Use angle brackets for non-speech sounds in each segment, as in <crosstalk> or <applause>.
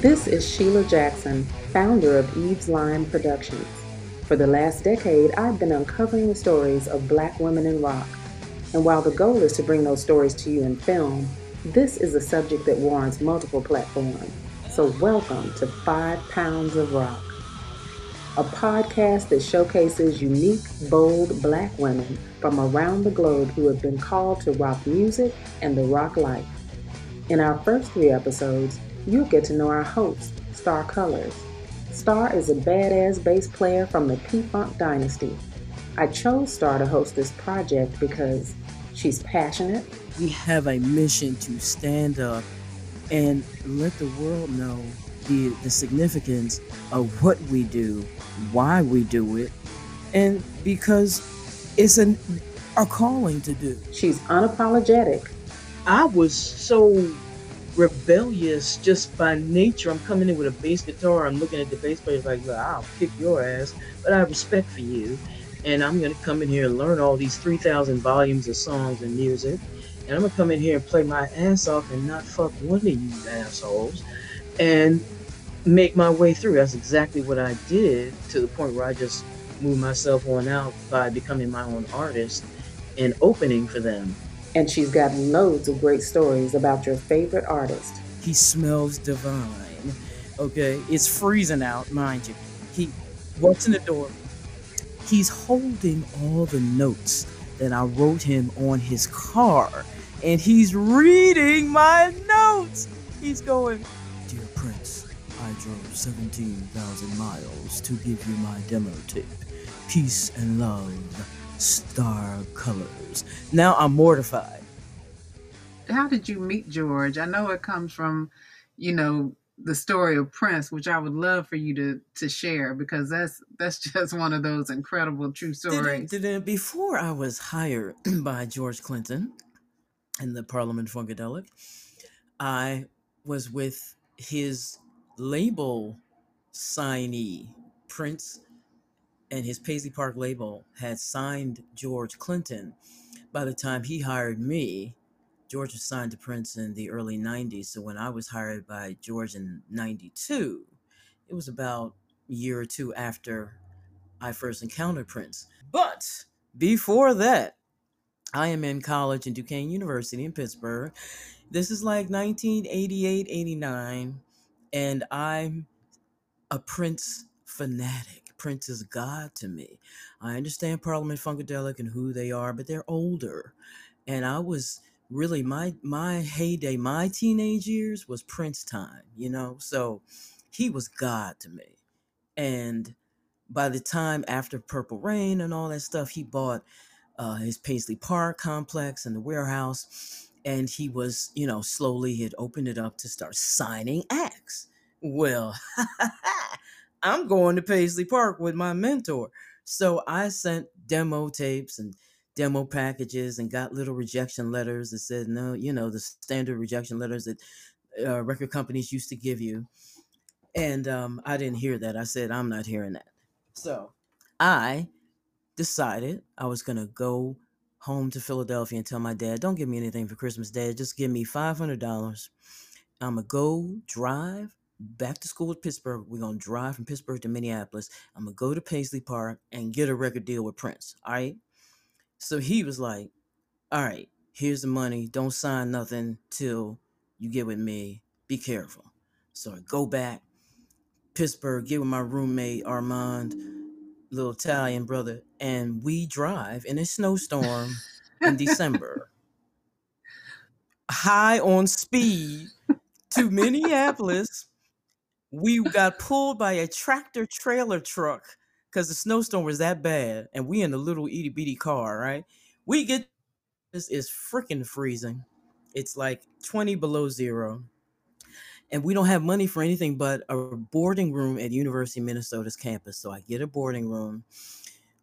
This is Sheila Jackson, founder of Eve's Lime Productions. For the last decade, I've been uncovering the stories of black women in rock. And while the goal is to bring those stories to you in film, this is a subject that warrants multiple platforms. So, welcome to Five Pounds of Rock, a podcast that showcases unique, bold black women from around the globe who have been called to rock music and the rock life. In our first three episodes, you'll get to know our host, Starr Cullars. Starr is a badass bass player from the P Funk dynasty. I chose Starr to host this project because she's passionate. We have a mission to stand up and let the world know the, the significance of what we do, why we do it, and because it's an, our calling to do. She's unapologetic. I was so rebellious just by nature. I'm coming in with a bass guitar. I'm looking at the bass player like, I'll kick your ass, but I have respect for you. And I'm going to come in here and learn all these 3,000 volumes of songs and music. And I'm going to come in here and play my ass off and not fuck one of you assholes. And make my way through. That's exactly what I did to the point where I just moved myself on out by becoming my own artist and opening for them and she's got loads of great stories about your favorite artist. He smells divine. Okay, it's freezing out, mind you. He walks in the door. He's holding all the notes that I wrote him on his car, and he's reading my notes. He's going, Dear Prince, I drove 17,000 miles to give you my demo tape. Peace and love Starr Cullars. Now I'm mortified. How did you meet George? I know it comes from, you know, the story of Prince, which I would love for you to to share because that's that's <laughs> just one of those incredible true stories. Did it, did it, before I was hired <clears throat> by George Clinton in the Parliament Funkadelic, I was with his label signee, Prince and his Paisley Park label had signed George Clinton. By the time he hired me, George was signed to Prince in the early 90s. So when I was hired by George in 92, it was about a year or two after I first encountered Prince. But before that, I am in college in Duquesne University in Pittsburgh. This is like 1988, 89, and I'm a Prince fanatic. Prince is God to me. I understand Parliament Funkadelic and who they are, but they're older. And I was really my my heyday, my teenage years was Prince time, you know. So he was God to me. And by the time after Purple Rain and all that stuff, he bought uh, his Paisley Park complex and the warehouse. And he was, you know, slowly had opened it up to start signing acts. Well, <laughs> I'm going to Paisley Park with my mentor. So I sent demo tapes and demo packages and got little rejection letters that said, no, you know, the standard rejection letters that uh, record companies used to give you. And um, I didn't hear that. I said, I'm not hearing that. So I decided I was going to go home to Philadelphia and tell my dad, don't give me anything for Christmas, Dad. Just give me $500. I'm going to go drive back to school at Pittsburgh. We're gonna drive from Pittsburgh to Minneapolis. I'm gonna go to Paisley Park and get a record deal with Prince. All right. So he was like, All right, here's the money. Don't sign nothing till you get with me. Be careful. So I go back, Pittsburgh, get with my roommate Armand, little Italian brother, and we drive in a snowstorm in December. High on speed to Minneapolis we got pulled by a tractor trailer truck because the snowstorm was that bad, and we in the little itty bitty car, right? We get this is freaking freezing. It's like 20 below zero. And we don't have money for anything but a boarding room at University of Minnesota's campus. So I get a boarding room,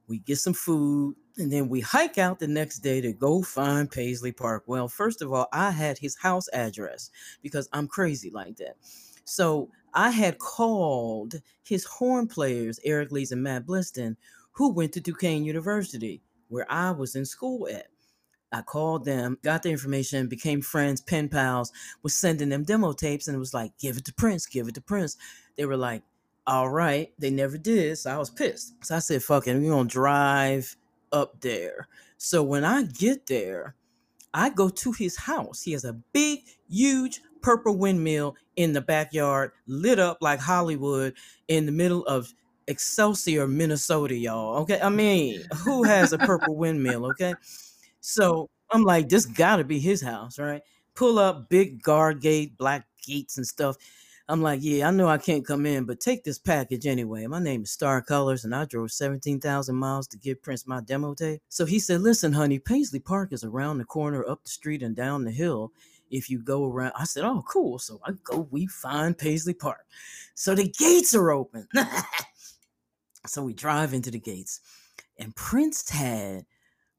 we get some food, and then we hike out the next day to go find Paisley Park. Well, first of all, I had his house address because I'm crazy like that. So I had called his horn players, Eric Leeds and Matt Blistan, who went to Duquesne University, where I was in school at. I called them, got the information, became friends, pen pals, was sending them demo tapes, and it was like, give it to Prince, give it to Prince. They were like, all right. They never did. So I was pissed. So I said, fuck it, we're gonna drive up there. So when I get there, I go to his house. He has a big, huge purple windmill in the backyard, lit up like Hollywood in the middle of Excelsior, Minnesota, y'all. Okay. I mean, who has a purple windmill? Okay. So I'm like, this gotta be his house, right? Pull up big guard gate, black gates and stuff. I'm like, yeah, I know I can't come in, but take this package anyway. My name is Starr Cullars, and I drove 17,000 miles to give Prince my demo tape. So he said, listen, honey, Paisley Park is around the corner, up the street, and down the hill. If you go around, I said, oh, cool. So I go, we find Paisley Park. So the gates are open. <laughs> so we drive into the gates, and Prince had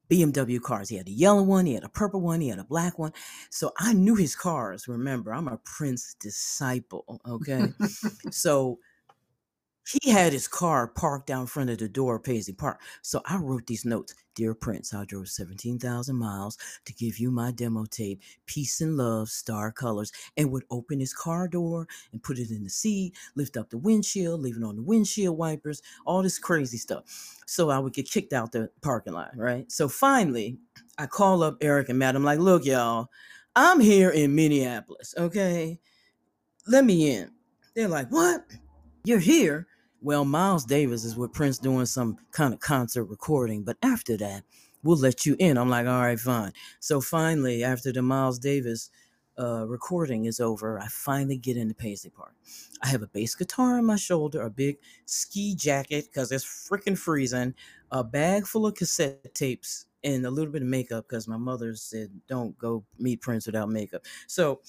BMW cars. He had a yellow one, he had a purple one, he had a black one. So I knew his cars. Remember, I'm a Prince disciple. Okay. <laughs> so he had his car parked down front of the door of Paisley Park. So I wrote these notes. Dear Prince, I drove 17,000 miles to give you my demo tape, Peace and Love, Starr Cullars, and would open his car door and put it in the seat, lift up the windshield, leave it on the windshield wipers, all this crazy stuff. So I would get kicked out the parking lot, right? So finally, I call up Eric and Matt. I'm like, look, y'all, I'm here in Minneapolis, okay? Let me in. They're like, what? You're here? Well, Miles Davis is with Prince doing some kind of concert recording, but after that, we'll let you in. I'm like, all right, fine. So finally, after the Miles Davis uh, recording is over, I finally get into Paisley Park. I have a bass guitar on my shoulder, a big ski jacket because it's freaking freezing, a bag full of cassette tapes, and a little bit of makeup because my mother said, don't go meet Prince without makeup. So,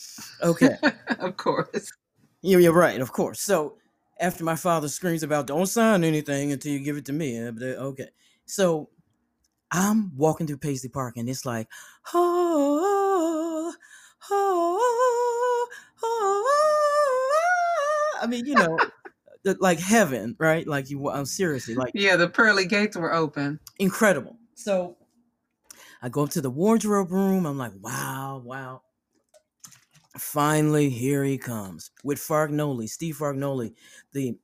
okay. <laughs> of course. You're, you're right, of course. So, after my father screams about don't sign anything until you give it to me. Okay. So I'm walking through Paisley Park and it's like, oh, oh, oh, I mean, you know, like heaven, right? Like you, I'm seriously like, yeah, the pearly gates were open. Incredible. So I go up to the wardrobe room. I'm like, wow, wow. Finally, here he comes with Fargnoli, Steve Fargnoli, the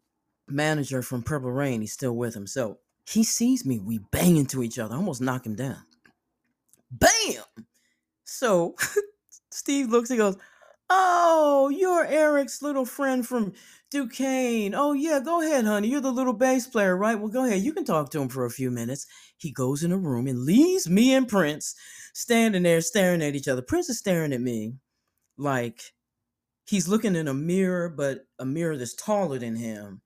manager from Purple Rain. He's still with him. So he sees me. We bang into each other. Almost knock him down. Bam! So <laughs> Steve looks, and goes, Oh, you're Eric's little friend from Duquesne. Oh, yeah, go ahead, honey. You're the little bass player, right? Well, go ahead. You can talk to him for a few minutes. He goes in a room and leaves me and Prince standing there staring at each other. Prince is staring at me like he's looking in a mirror, but a mirror that's taller than him.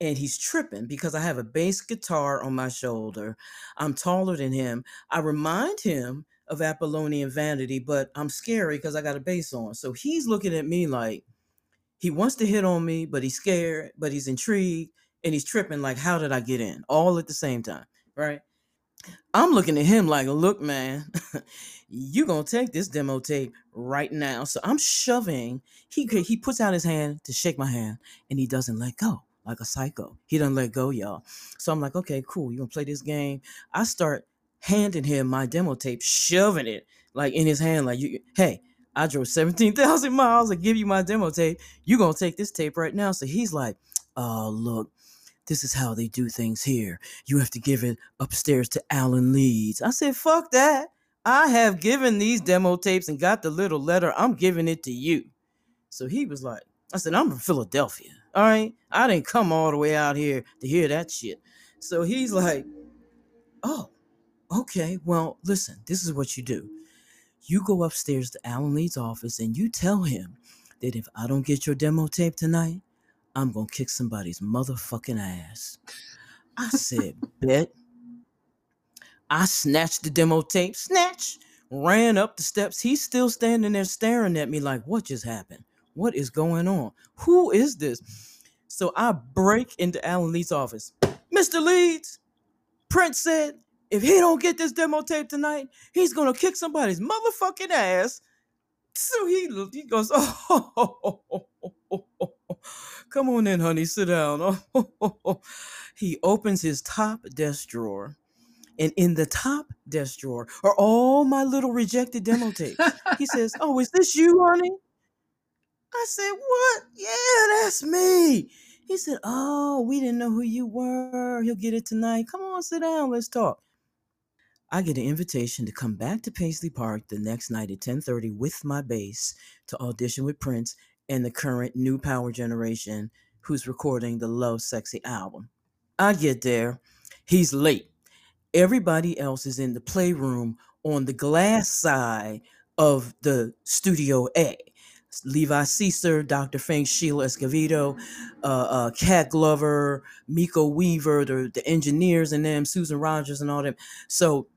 And he's tripping because I have a bass guitar on my shoulder. I'm taller than him. I remind him of Apollonia and Vanity, but I'm scary because I got a bass on. So he's looking at me like he wants to hit on me, but he's scared, but he's intrigued, and he's tripping like, how did I get in? All at the same time, right? I'm looking at him like, look, man, <laughs> you gonna take this demo tape right now. So I'm shoving. He he puts out his hand to shake my hand, and he doesn't let go like a psycho. He doesn't let go, y'all. So I'm like, okay, cool. You gonna play this game? I start handing him my demo tape, shoving it like in his hand, like you. Hey, I drove seventeen thousand miles to give you my demo tape. You gonna take this tape right now? So he's like, oh look, this is how they do things here. You have to give it upstairs to Alan Leeds. I said, fuck that. I have given these demo tapes and got the little letter. I'm giving it to you. So he was like, I said, I'm from Philadelphia. All right. I didn't come all the way out here to hear that shit. So he's like, oh, okay. Well, listen, this is what you do. You go upstairs to Alan Leeds' office and you tell him that if I don't get your demo tape tonight, I'm to kick somebody's motherfucking ass. I said, bet. I snatched the demo tape, snatch, ran up the steps. He's still standing there staring at me like, what just happened? What is going on? Who is this? So I break into Alan Leeds' office. Mr. Leeds, Prince said, if he don't get this demo tape tonight, he's gonna kick somebody's motherfucking ass. So he he goes, <laughs> oh, <sighs> come on in, honey, sit down. Oh, <laughs> he opens his top desk drawer And in the top desk drawer are all my little rejected demo tapes. He <laughs> says, Oh, is this you, honey? I said, What? Yeah, that's me. He said, Oh, we didn't know who you were. He'll get it tonight. Come on, sit down. Let's talk. I get an invitation to come back to Paisley Park the next night at 10:30 with my bass to audition with Prince and the current new power generation who's recording the Lovesexy album. I get there, he's late. Everybody else is in the playroom on the glass side of the studio A. Levi Seacer, Dr. Fink, Sheila Escovedo, uh, uh, Cat Glover, Miko Weaver, the, the engineers and them, Susan Rogers and all them. So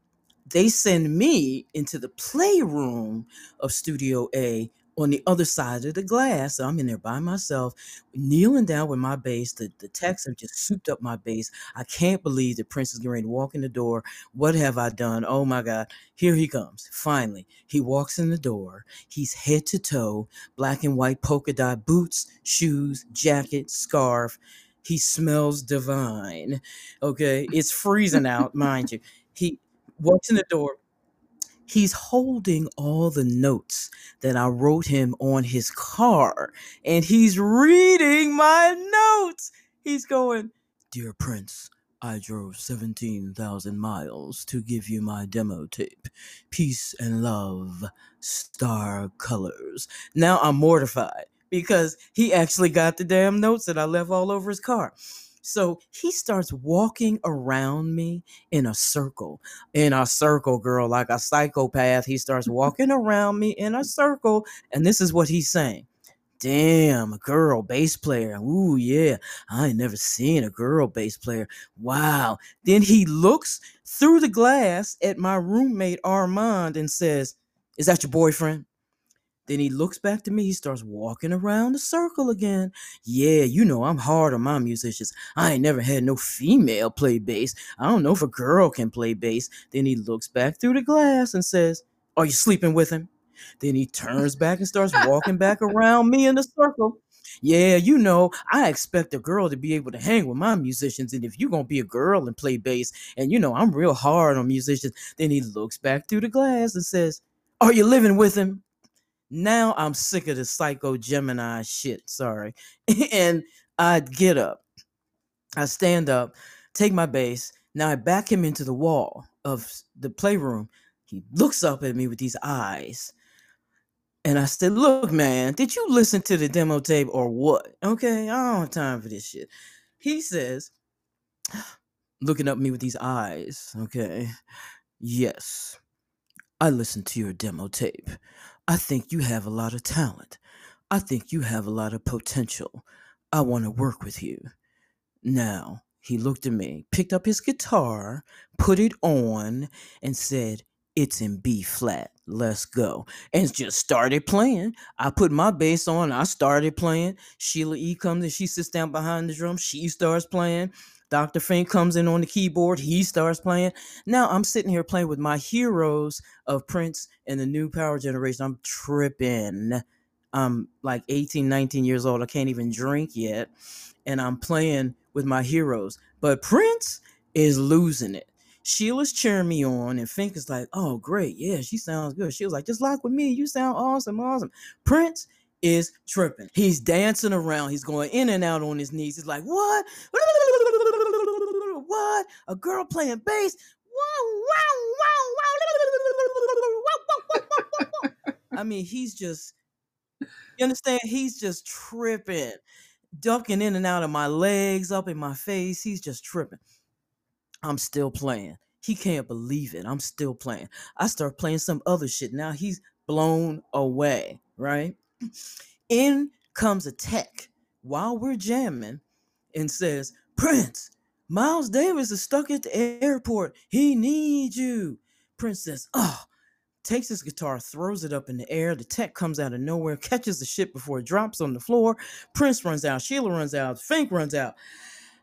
they send me into the playroom of Studio A on the other side of the glass. I'm in there by myself, kneeling down with my bass. The, the techs have just souped up my bass. I can't believe that Prince is going to walk in the door. What have I done? Oh my God. Here he comes. Finally, he walks in the door. He's head to toe, black and white polka dot boots, shoes, jacket, scarf. He smells divine. Okay. It's freezing out, mind you. He walks in the door he's holding all the notes that I wrote him on his car and he's reading my notes. He's going, Dear Prince, I drove 17,000 miles to give you my demo tape. Peace and love, Starr Cullars. Now I'm mortified because he actually got the damn notes that I left all over his car. So he starts walking around me in a circle, in a circle, girl, like a psychopath. He starts <laughs> walking around me in a circle. And this is what he's saying. Damn, a girl bass player. Ooh, yeah. I ain't never seen a girl bass player. Wow. Then he looks through the glass at my roommate Armand and says, Is that your boyfriend? Then he looks back to me. He starts walking around the circle again. Yeah, you know, I'm hard on my musicians. I ain't never had no female play bass. I don't know if a girl can play bass. Then he looks back through the glass and says, Are you sleeping with him? Then he turns back and starts walking back around me in the circle. Yeah, you know, I expect a girl to be able to hang with my musicians. And if you're going to be a girl and play bass, and you know, I'm real hard on musicians, then he looks back through the glass and says, Are you living with him? Now I'm sick of the psycho Gemini shit. Sorry. <laughs> and I get up. I stand up, take my bass. Now I back him into the wall of the playroom. He looks up at me with these eyes. And I said, Look, man, did you listen to the demo tape or what? Okay, I don't have time for this shit. He says, <gasps> looking up at me with these eyes, okay, yes, I listened to your demo tape. I think you have a lot of talent. I think you have a lot of potential. I want to work with you. Now, he looked at me, picked up his guitar, put it on, and said, It's in B flat. Let's go. And just started playing. I put my bass on. I started playing. Sheila E comes and she sits down behind the drum. She starts playing. Dr. Fink comes in on the keyboard. He starts playing. Now I'm sitting here playing with my heroes of Prince and the new power generation. I'm tripping. I'm like 18, 19 years old. I can't even drink yet. And I'm playing with my heroes. But Prince is losing it. Sheila's cheering me on, and Fink is like, oh, great. Yeah, she sounds good. She was like, just lock with me. You sound awesome, awesome. Prince is tripping. He's dancing around. He's going in and out on his knees. He's like, what? What? A girl playing bass? I mean, he's just, you understand? He's just tripping, ducking in and out of my legs, up in my face. He's just tripping. I'm still playing. He can't believe it. I'm still playing. I start playing some other shit. Now he's blown away, right? In comes a tech while we're jamming and says, Prince, Miles Davis is stuck at the airport. He needs you. Prince says, Oh, takes his guitar, throws it up in the air. The tech comes out of nowhere, catches the shit before it drops on the floor. Prince runs out. Sheila runs out. Fink runs out.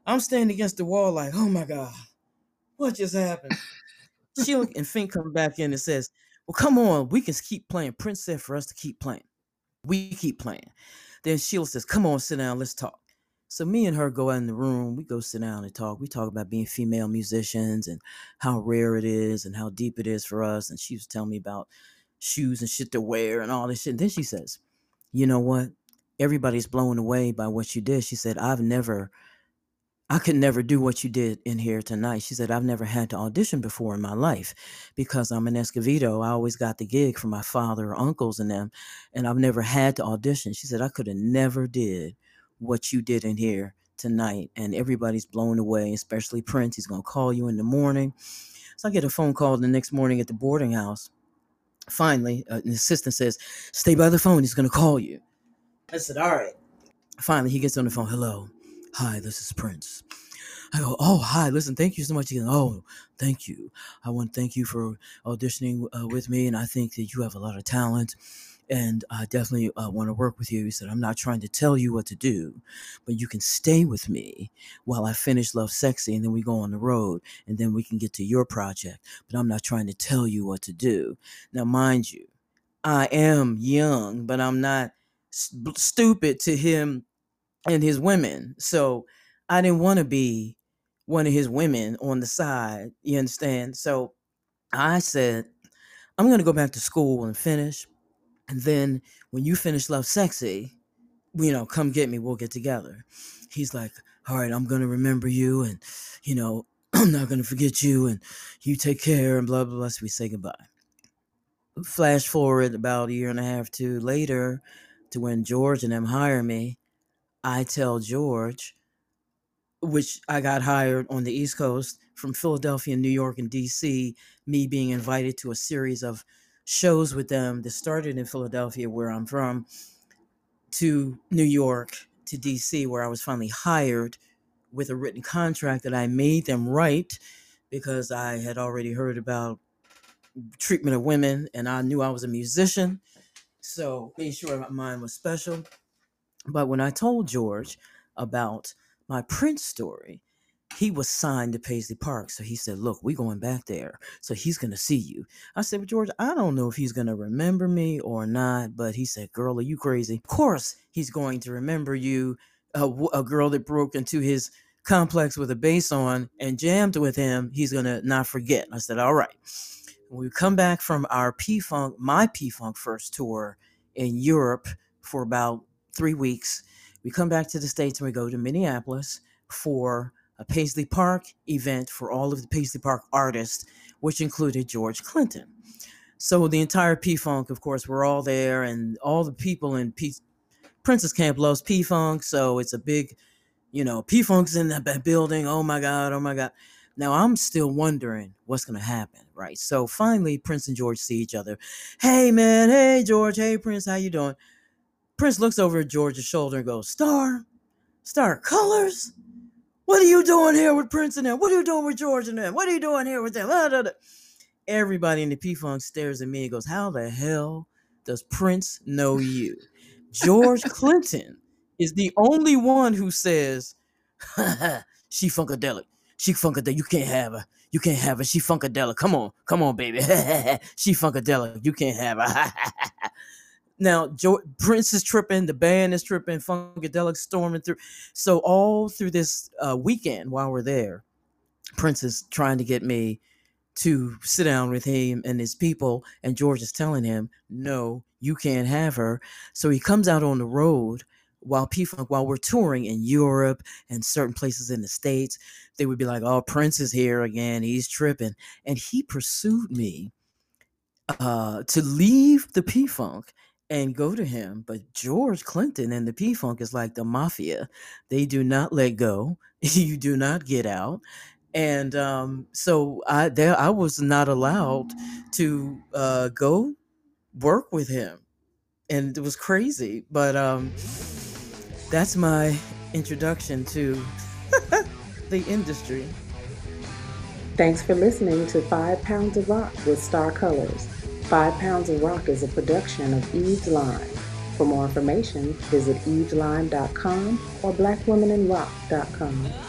I'm standing against the wall, like, oh my God, what just happened? Sheila and Fink come back in and says, Well, come on, we can keep playing. Prince said for us to keep playing. We keep playing. Then Sheila says, Come on, sit down, let's talk. So me and her go out in the room. We go sit down and talk. We talk about being female musicians and how rare it is and how deep it is for us. And she was telling me about shoes and shit to wear and all this shit. And then she says, "You know what? Everybody's blown away by what you did." She said, "I've never." I could never do what you did in here tonight. She said, I've never had to audition before in my life because I'm an Escovedo. I always got the gig from my father or uncles and them, and I've never had to audition. She said, I could have never did what you did in here tonight. And everybody's blown away, especially Prince. He's going to call you in the morning. So I get a phone call the next morning at the boarding house. Finally, uh, an assistant says, Stay by the phone. He's going to call you. I said, All right. Finally, he gets on the phone. Hello. Hi, this is Prince. I go, oh, hi, listen, thank you so much. Goes, oh, thank you. I want to thank you for auditioning uh, with me. And I think that you have a lot of talent. And I definitely uh, want to work with you. He said, I'm not trying to tell you what to do, but you can stay with me while I finish Lovesexy. And then we go on the road and then we can get to your project. But I'm not trying to tell you what to do. Now, mind you, I am young, but I'm not st- stupid to him and his women. So I didn't want to be one of his women on the side. You understand? So I said, I'm going to go back to school and finish. And then when you finish Lovesexy, you know, come get me. We'll get together. He's like, all right, I'm going to remember you. And, you know, <clears throat> I'm not going to forget you. And you take care and blah, blah, blah. So we say goodbye. Flash forward about a year and a half, two later to when George and them hire me I tell George, which I got hired on the East Coast from Philadelphia, New York, and DC, me being invited to a series of shows with them that started in Philadelphia, where I'm from, to New York, to DC, where I was finally hired with a written contract that I made them write because I had already heard about treatment of women and I knew I was a musician. So made sure my mind was special. But when I told George about my Prince story, he was signed to Paisley Park. So he said, Look, we're going back there. So he's going to see you. I said, well, George, I don't know if he's going to remember me or not. But he said, Girl, are you crazy? Of course, he's going to remember you, a, a girl that broke into his complex with a bass on and jammed with him. He's going to not forget. I said, All right. When we come back from our P Funk, my P Funk first tour in Europe for about three weeks. We come back to the States and we go to Minneapolis for a Paisley Park event for all of the Paisley Park artists, which included George Clinton. So the entire P Funk, of course, we're all there, and all the people in P- Prince's Camp loves P Funk. So it's a big, you know, P Funk's in that building. Oh my God, oh my God. Now I'm still wondering what's gonna happen, right? So finally, Prince and George see each other. Hey man, hey George, hey Prince, how you doing? Prince looks over at George's shoulder and goes, Starr? Starr Cullars? What are you doing here with Prince and them? What are you doing with George and them? What are you doing here with them? Everybody in the P Funk stares at me and goes, How the hell does Prince know you? George <laughs> Clinton is the only one who says, <laughs> She funkadelic. She funkadelic. You can't have her. You can't have her. She funkadelic. Come on. Come on, baby. <laughs> she funkadelic. You can't have her. Now, jo- Prince is tripping, the band is tripping, Funkadelic storming through. So all through this uh, weekend while we're there, Prince is trying to get me to sit down with him and his people, and George is telling him, "No, you can't have her." So he comes out on the road while P Funk, while we're touring in Europe and certain places in the States, they would be like, "Oh, Prince is here again. He's tripping," and he pursued me uh, to leave the P Funk and go to him. But George Clinton and the P Funk is like the mafia. They do not let go. <laughs> you do not get out. And um, so I there I was not allowed to uh, go work with him. And it was crazy. But um, that's my introduction to <laughs> the industry. Thanks for listening to Five Pounds of Rock with Starr Cullars. Five Pounds of Rock is a production of Eve's Lime. For more information, visit eveslime.com or blackwomeninrock.com.